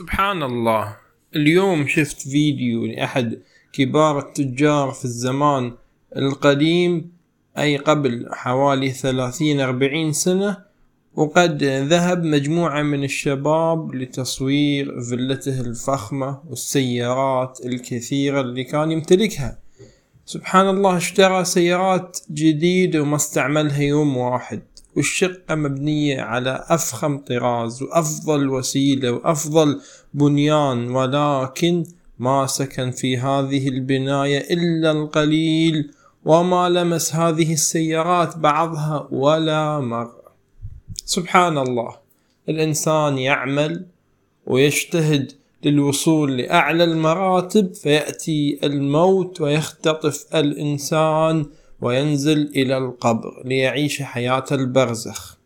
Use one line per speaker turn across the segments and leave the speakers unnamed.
سبحان الله. اليوم شفت فيديو لأحد كبار التجار في الزمان القديم أي قبل حوالي ثلاثين أربعين سنة وقد ذهب مجموعة من الشباب لتصوير فيلته الفخمة والسيارات الكثيرة اللي كان يمتلكها. سبحان الله اشترى سيارات جديدة وما استعملها يوم واحد. والشقة مبنية على أفخم طراز وأفضل وسيلة وأفضل بنيان ولكن ما سكن في هذه البناية إلا القليل وما لمس هذه السيارات بعضها ولا مرة سبحان الله الإنسان يعمل ويجتهد للوصول لأعلى المراتب فيأتي الموت ويختطف الإنسان وينزل إلى القبر ليعيش حياة البرزخ.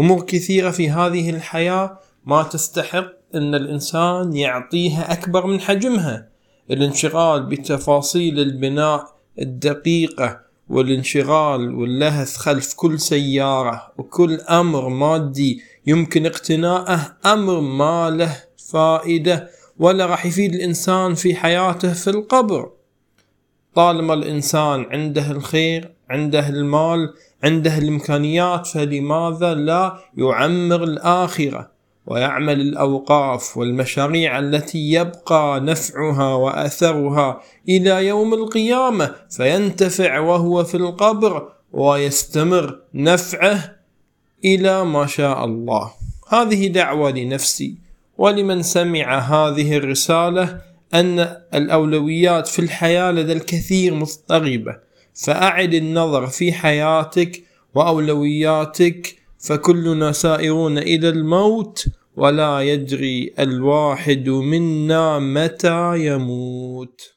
أمور كثيرة في هذه الحياة ما تستحق أن الإنسان يعطيها أكبر من حجمها. الانشغال بتفاصيل البناء الدقيقة والانشغال واللهث خلف كل سيارة وكل أمر مادي يمكن اقتناءه أمر ما له فائدة ولا راح يفيد الإنسان في حياته في القبر. طالما الإنسان عنده الخير عنده المال عنده الإمكانيات فلماذا لا يعمر الآخرة ويعمل الأوقاف والمشاريع التي يبقى نفعها وأثرها إلى يوم القيامة؟ فينتفع وهو في القبر ويستمر نفعه إلى ما شاء الله. هذه دعوة لنفسي ولمن سمع هذه الرسالة أن الأولويات في الحياة لدى الكثير مضطربة فأعد النظر في حياتك وأولوياتك فكلنا سائرون إلى الموت ولا يدري الواحد منا متى يموت.